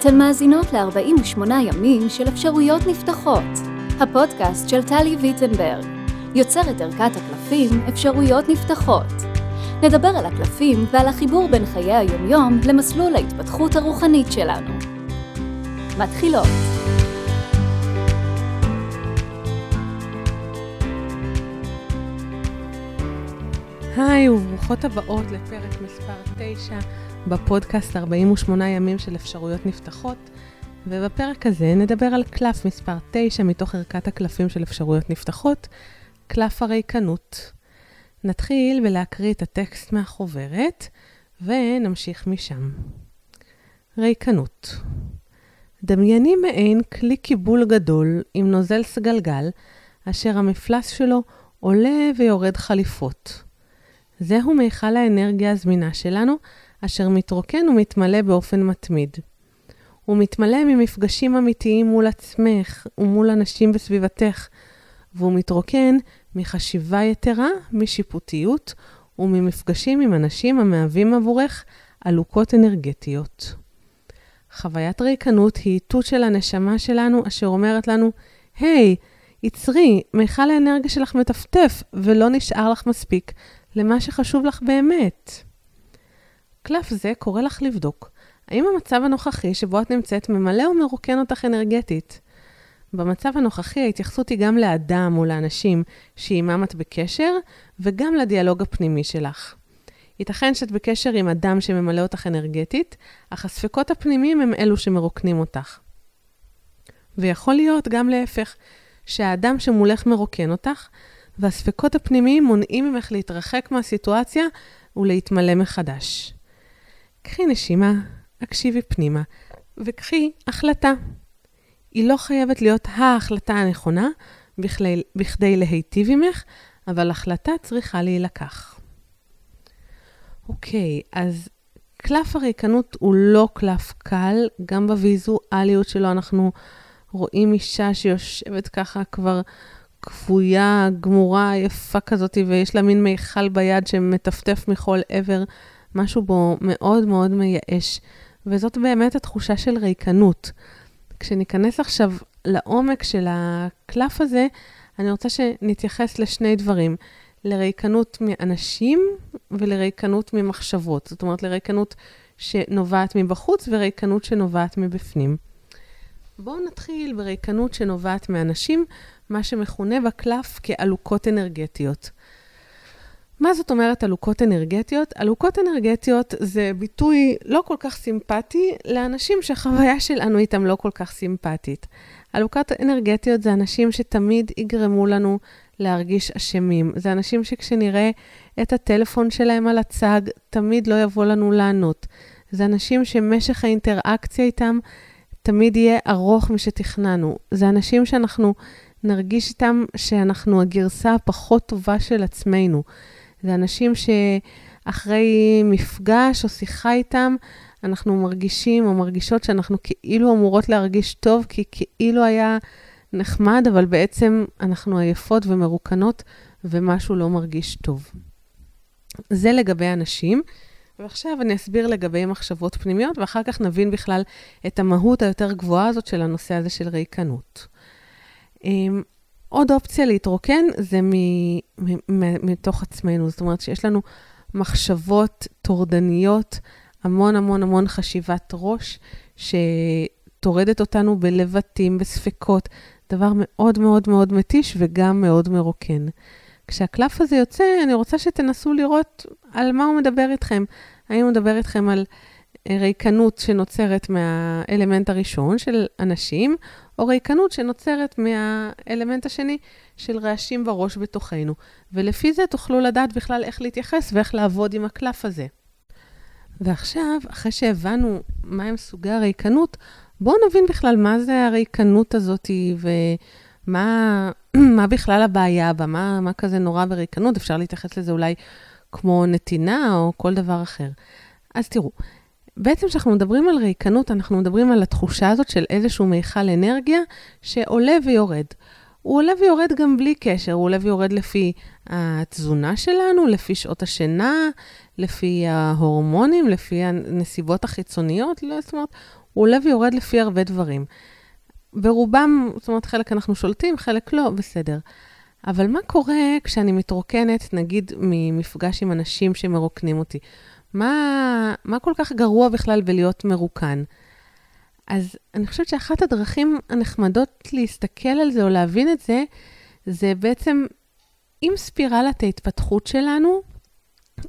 אתן מאזינות ל-48 ימים של אפשרויות נפתחות, הפודקאסט של טלי ויטנברג, יוצרת ערכת הקלפים אפשרויות נפתחות. נדבר על הקלפים ועל החיבור בין חיי היומיום למסלול ההתפתחות הרוחנית שלנו. מתחילות. היי וברוכות הבאות לפרק מספר 9 בפודקאסט 48 ימים של אפשרויות נפתחות, ובפרק הזה נדבר על קלף מספר 9 מתוך ערכת הקלפים של אפשרויות נפתחות, קלף הריקנות. נתחיל בלהקריא את הטקסט מהחוברת, ונמשיך משם. ריקנות דמייני מעין כלי קיבול גדול עם נוזל סגלגל, אשר המפלס שלו עולה ויורד חליפות. זהו מיכל האנרגיה הזמינה שלנו, אשר מתרוקן ומתמלא באופן מתמיד. הוא מתמלא ממפגשים אמיתיים מול עצמך ומול אנשים בסביבתך, והוא מתרוקן מחשיבה יתרה, משיפוטיות וממפגשים עם אנשים המהווים עבורך עלוקות אנרגטיות. חוויית ריקנות היא איתות של הנשמה שלנו, אשר אומרת לנו, היי, hey, עצרי, מיכל האנרגיה שלך מטפטף, ולא נשאר לך מספיק למה שחשוב לך באמת. קלף זה קורא לך לבדוק האם המצב הנוכחי שבו את נמצאת ממלא או מרוקן אותך אנרגטית. במצב הנוכחי ההתייחסות היא גם לאדם או לאנשים שעימם את בקשר, וגם לדיאלוג הפנימי שלך. ייתכן שאת בקשר עם אדם שממלא אותך אנרגטית, אך הספקות הפנימיים הם אלו שמרוקנים אותך. ויכול להיות גם להפך, שהאדם שמולך מרוקן אותך, והספקות הפנימיים מונעים ממך להתרחק מהסיטואציה ולהתמלא מחדש. קחי נשימה, הקשיבי פנימה, וקחי החלטה. היא לא חייבת להיות ההחלטה הנכונה בכדי, בכדי להיטיב עמך, אבל החלטה צריכה להילקח. אוקיי, אז קלף הריקנות הוא לא קלף קל, גם בוויזואליות שלו אנחנו רואים אישה שיושבת ככה כבר כבויה, גמורה, יפה כזאת, ויש לה מין מיכל ביד שמטפטף מכל עבר, משהו בו מאוד מאוד מייאש. וזאת באמת התחושה של ריקנות. כשניכנס עכשיו לעומק של הקלף הזה, אני רוצה שנתייחס לשני דברים, לריקנות מאנשים ולריקנות ממחשבות. זאת אומרת, לריקנות שנובעת מבחוץ וריקנות שנובעת מבפנים. בואו נתחיל בריקנות שנובעת מאנשים, מה שמכונה בקלף כעלוקות אנרגטיות. מה זאת אומרת עלוקות אנרגטיות? עלוקות אנרגטיות זה ביטוי לא כל כך סימפטי לאנשים שהחוויה שלנו איתם לא כל כך סימפטית. עלוקות אנרגטיות זה אנשים שתמיד יגרמו לנו להרגיש אשמים. זה אנשים שכשנראה את הטלפון שלהם על הצג, תמיד לא יבוא לנו לענות. זה אנשים שמשך האינטראקציה איתם תמיד יהיה ארוך משתכננו. זה אנשים שאנחנו נרגיש איתם שאנחנו הגרסה הפחות טובה של עצמנו. זה אנשים שאחרי מפגש או שיחה איתם, אנחנו מרגישים או מרגישות שאנחנו כאילו אמורות להרגיש טוב, כי כאילו היה נחמד, אבל בעצם אנחנו עייפות ומרוקנות, ומשהו לא מרגיש טוב. זה לגבי אנשים. ועכשיו אני אסביר לגבי מחשבות פנימיות, ואחר כך נבין בכלל את המהות היותר גבוהה הזאת של הנושא הזה של ריקנות. אמ, עוד אופציה להתרוקן זה מתוך עצמנו, זאת אומרת שיש לנו מחשבות טורדניות, המון המון המון חשיבת ראש, שטורדת אותנו בלבטים, בספקות, דבר מאוד מאוד מאוד מתיש וגם מאוד מרוקן. כשהקלף הזה יוצא, אני רוצה שתנסו לראות על מה הוא מדבר איתכם. האם הוא מדבר איתכם על ריקנות שנוצרת מהאלמנט הראשון של אנשים, או ריקנות שנוצרת מהאלמנט השני של רעשים בראש בתוכנו. ולפי זה תוכלו לדעת בכלל איך להתייחס ואיך לעבוד עם הקלף הזה. ועכשיו, אחרי שהבנו מהם סוגי הריקנות, בואו נבין בכלל מה זה הריקנות הזאת ומה מה בכלל הבעיה בה, מה, מה כזה נורא בריקנות, אפשר להתייחס לזה אולי כמו נתינה או כל דבר אחר. אז תראו, בעצם כשאנחנו מדברים על ריקנות, אנחנו מדברים על התחושה הזאת של איזשהו מיכל אנרגיה שעולה ויורד. הוא עולה ויורד גם בלי קשר, הוא עולה ויורד לפי התזונה שלנו, לפי שעות השינה, לפי ההורמונים, לפי הנסיבות החיצוניות, לא, זאת אומרת, הוא עולה ויורד לפי הרבה דברים. ברובם, זאת אומרת, חלק אנחנו שולטים, חלק לא, בסדר. אבל מה קורה כשאני מתרוקנת, נגיד, ממפגש עם אנשים שמרוקנים אותי? מה, מה כל כך גרוע בכלל בלהיות מרוקן? אז אני חושבת שאחת הדרכים הנחמדות להסתכל על זה או להבין את זה, זה בעצם אם ספירלת ההתפתחות שלנו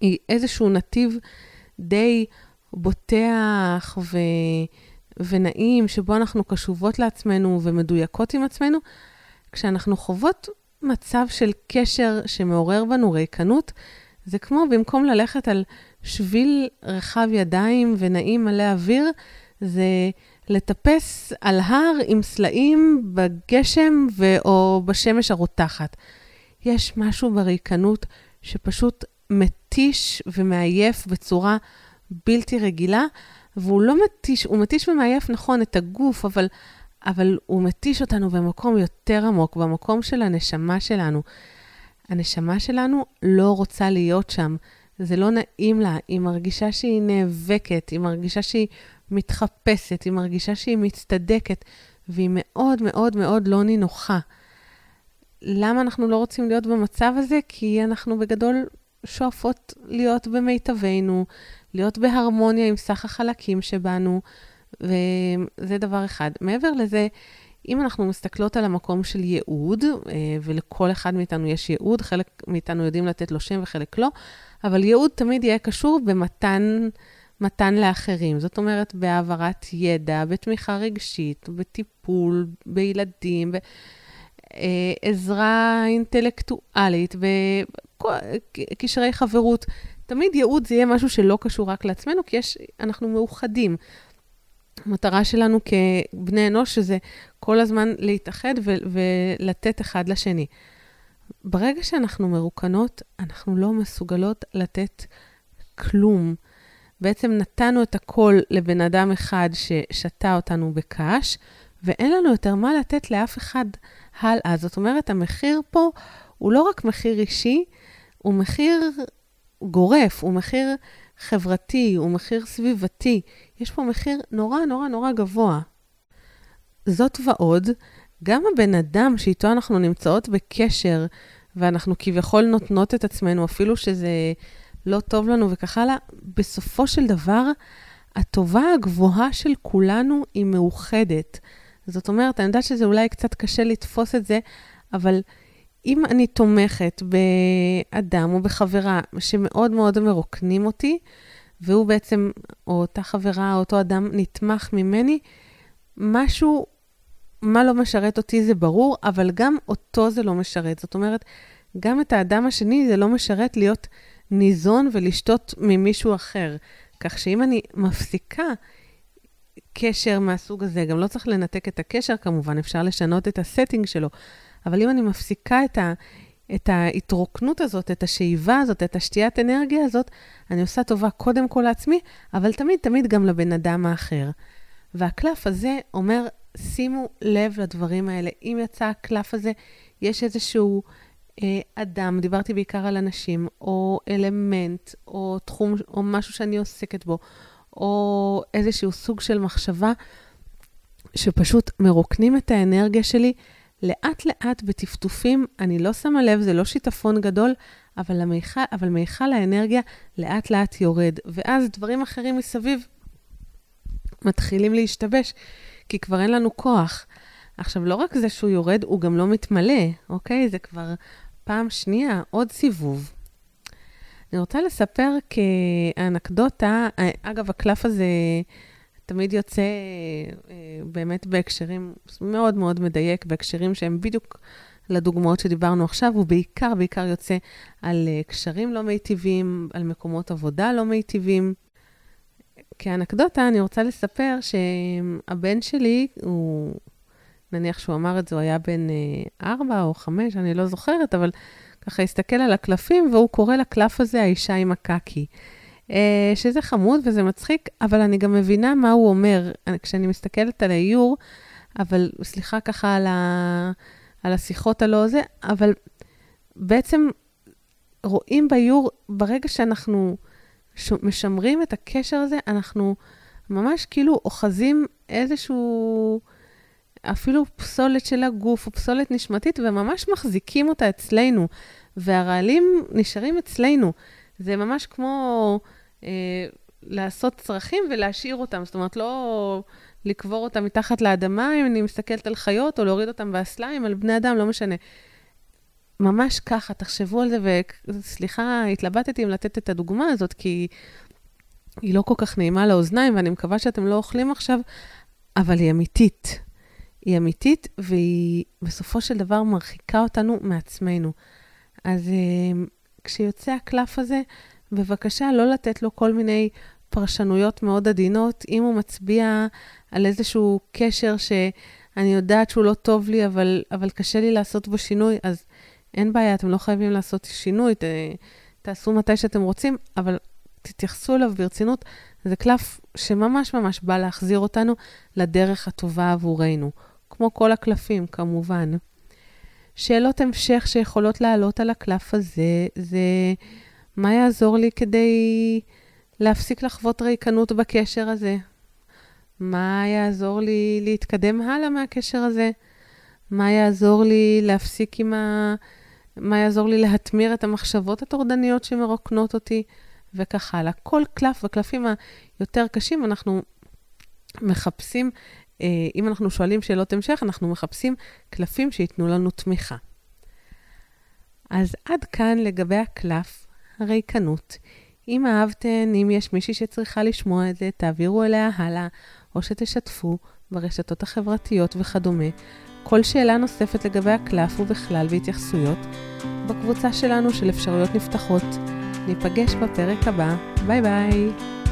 היא איזשהו נתיב די בוטח ו... ונעים, שבו אנחנו קשובות לעצמנו ומדויקות עם עצמנו, כשאנחנו חוות מצב של קשר שמעורר בנו ריקנות, זה כמו במקום ללכת על שביל רחב ידיים ונעים מלא אוויר, זה לטפס על הר עם סלעים בגשם ו- או בשמש הרותחת. יש משהו בריקנות שפשוט מתיש ומעייף בצורה בלתי רגילה, והוא לא מתיש, הוא מתיש ומעייף, נכון, את הגוף, אבל, אבל הוא מתיש אותנו במקום יותר עמוק, במקום של הנשמה שלנו. הנשמה שלנו לא רוצה להיות שם. זה לא נעים לה, היא מרגישה שהיא נאבקת, היא מרגישה שהיא מתחפשת, היא מרגישה שהיא מצטדקת, והיא מאוד מאוד מאוד לא נינוחה. למה אנחנו לא רוצים להיות במצב הזה? כי אנחנו בגדול שואפות להיות במיטבנו, להיות בהרמוניה עם סך החלקים שבנו, וזה דבר אחד. מעבר לזה, אם אנחנו מסתכלות על המקום של ייעוד, אה, ולכל אחד מאיתנו יש ייעוד, חלק מאיתנו יודעים לתת לו שם וחלק לא, אבל ייעוד תמיד יהיה קשור במתן מתן לאחרים. זאת אומרת, בהעברת ידע, בתמיכה רגשית, בטיפול, בילדים, בעזרה אה, אינטלקטואלית, בקשרי חברות. תמיד ייעוד זה יהיה משהו שלא קשור רק לעצמנו, כי יש, אנחנו מאוחדים. המטרה שלנו כבני אנוש שזה כל הזמן להתאחד ו- ולתת אחד לשני. ברגע שאנחנו מרוקנות, אנחנו לא מסוגלות לתת כלום. בעצם נתנו את הכל לבן אדם אחד ששתה אותנו בקש, ואין לנו יותר מה לתת לאף אחד הלאה. זאת אומרת, המחיר פה הוא לא רק מחיר אישי, הוא מחיר גורף, הוא מחיר חברתי, הוא מחיר סביבתי. יש פה מחיר נורא נורא נורא גבוה. זאת ועוד, גם הבן אדם שאיתו אנחנו נמצאות בקשר, ואנחנו כביכול נותנות את עצמנו, אפילו שזה לא טוב לנו וכך הלאה, בסופו של דבר, הטובה הגבוהה של כולנו היא מאוחדת. זאת אומרת, אני יודעת שזה אולי קצת קשה לתפוס את זה, אבל אם אני תומכת באדם או בחברה שמאוד מאוד מרוקנים אותי, והוא בעצם, או אותה חברה או אותו אדם נתמך ממני, משהו, מה לא משרת אותי זה ברור, אבל גם אותו זה לא משרת. זאת אומרת, גם את האדם השני זה לא משרת להיות ניזון ולשתות ממישהו אחר. כך שאם אני מפסיקה קשר מהסוג הזה, גם לא צריך לנתק את הקשר כמובן, אפשר לשנות את הסטינג שלו, אבל אם אני מפסיקה את, ה, את ההתרוקנות הזאת, את השאיבה הזאת, את השתיית אנרגיה הזאת, אני עושה טובה קודם כל לעצמי, אבל תמיד תמיד גם לבן אדם האחר. והקלף הזה אומר, שימו לב לדברים האלה. אם יצא הקלף הזה, יש איזשהו אה, אדם, דיברתי בעיקר על אנשים, או אלמנט, או תחום, או משהו שאני עוסקת בו, או איזשהו סוג של מחשבה, שפשוט מרוקנים את האנרגיה שלי לאט-לאט בטפטופים, אני לא שמה לב, זה לא שיטפון גדול, אבל, המיכל, אבל מיכל האנרגיה לאט-לאט יורד. ואז דברים אחרים מסביב מתחילים להשתבש, כי כבר אין לנו כוח. עכשיו, לא רק זה שהוא יורד, הוא גם לא מתמלא, אוקיי? זה כבר פעם שנייה, עוד סיבוב. אני רוצה לספר כאנקדוטה, אגב, הקלף הזה תמיד יוצא אה, באמת בהקשרים מאוד מאוד מדייק, בהקשרים שהם בדיוק לדוגמאות שדיברנו עכשיו, הוא בעיקר, בעיקר יוצא על אה, קשרים לא מיטיבים, על מקומות עבודה לא מיטיבים. כאנקדוטה, אני רוצה לספר שהבן שלי, הוא נניח שהוא אמר את זה, הוא היה בן אה, ארבע או חמש, אני לא זוכרת, אבל ככה הסתכל על הקלפים, והוא קורא לקלף הזה האישה עם הקקי. אה, שזה חמוד וזה מצחיק, אבל אני גם מבינה מה הוא אומר כשאני מסתכלת על האיור, אבל סליחה ככה על, ה, על השיחות הלא זה, אבל בעצם רואים באיור, ברגע שאנחנו משמרים את הקשר הזה, אנחנו ממש כאילו אוחזים איזשהו, אפילו פסולת של הגוף או פסולת נשמתית, וממש מחזיקים אותה אצלנו, והרעלים נשארים אצלנו. זה ממש כמו אה, לעשות צרכים ולהשאיר אותם, זאת אומרת, לא לקבור אותם מתחת לאדמה, אם אני מסתכלת על חיות, או להוריד אותם באסליים, על בני אדם, לא משנה. ממש ככה, תחשבו על זה, וסליחה, התלבטתי אם לתת את הדוגמה הזאת, כי היא לא כל כך נעימה לאוזניים, ואני מקווה שאתם לא אוכלים עכשיו, אבל היא אמיתית. היא אמיתית, והיא בסופו של דבר מרחיקה אותנו מעצמנו. אז אה, כשיוצא הקלף הזה, בבקשה לא לתת לו כל מיני פרשנויות מאוד עדינות. אם הוא מצביע על איזשהו קשר שאני יודעת שהוא לא טוב לי, אבל, אבל קשה לי לעשות בו שינוי, אז אין בעיה, אתם לא חייבים לעשות שינוי, ת, תעשו מתי שאתם רוצים, אבל תתייחסו אליו ברצינות. זה קלף שממש ממש בא להחזיר אותנו לדרך הטובה עבורנו, כמו כל הקלפים, כמובן. שאלות המשך שיכולות לעלות על הקלף הזה, זה מה יעזור לי כדי להפסיק לחוות ריקנות בקשר הזה? מה יעזור לי להתקדם הלאה מהקשר הזה? מה יעזור לי להפסיק עם ה... מה יעזור לי להטמיר את המחשבות הטורדניות שמרוקנות אותי, וכך הלאה. כל קלף, בקלפים היותר קשים, אנחנו מחפשים, אם אנחנו שואלים שאלות המשך, אנחנו מחפשים קלפים שייתנו לנו תמיכה. אז עד כאן לגבי הקלף, הריקנות. אם אהבתן, אם יש מישהי שצריכה לשמוע את זה, תעבירו אליה הלאה, או שתשתפו ברשתות החברתיות וכדומה. כל שאלה נוספת לגבי הקלף ובכלל והתייחסויות, בקבוצה שלנו של אפשרויות נפתחות. ניפגש בפרק הבא. ביי ביי.